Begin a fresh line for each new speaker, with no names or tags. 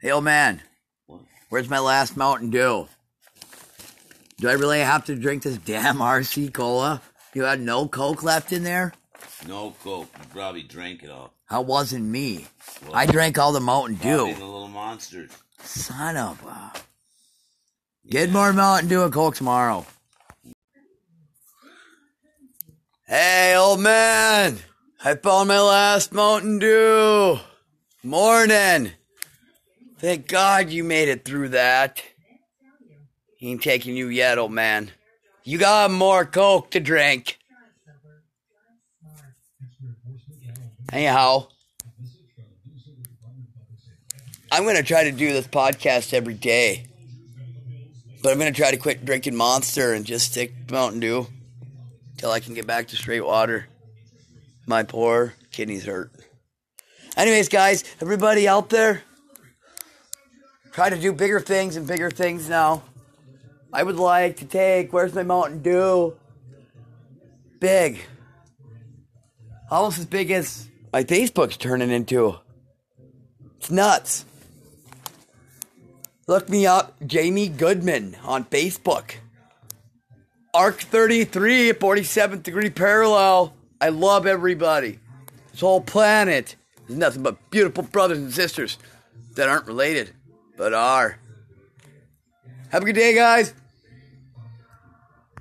Hey, old man, where's my last Mountain Dew? Do I really have to drink this damn RC Cola? You had no Coke left in there?
No coke. You probably drank it all.
That wasn't me.
Well,
I drank all the Mountain Dew.
the little monsters.
Son of a. Get more Mountain Dew and Coke tomorrow. Hey, old man. I found my last Mountain Dew. Morning. Thank God you made it through that. He ain't taking you yet, old man. You got more Coke to drink. Anyhow, I'm going to try to do this podcast every day. But I'm going to try to quit drinking Monster and just stick Mountain Dew till I can get back to straight water. My poor kidneys hurt. Anyways, guys, everybody out there, try to do bigger things and bigger things now. I would like to take, where's my Mountain Dew? Big. Almost as big as my Facebook's turning into. It's nuts. Look me up, Jamie Goodman on Facebook. Arc 33 at 47th degree parallel. I love everybody. This whole planet is nothing but beautiful brothers and sisters that aren't related, but are. Have a good day, guys.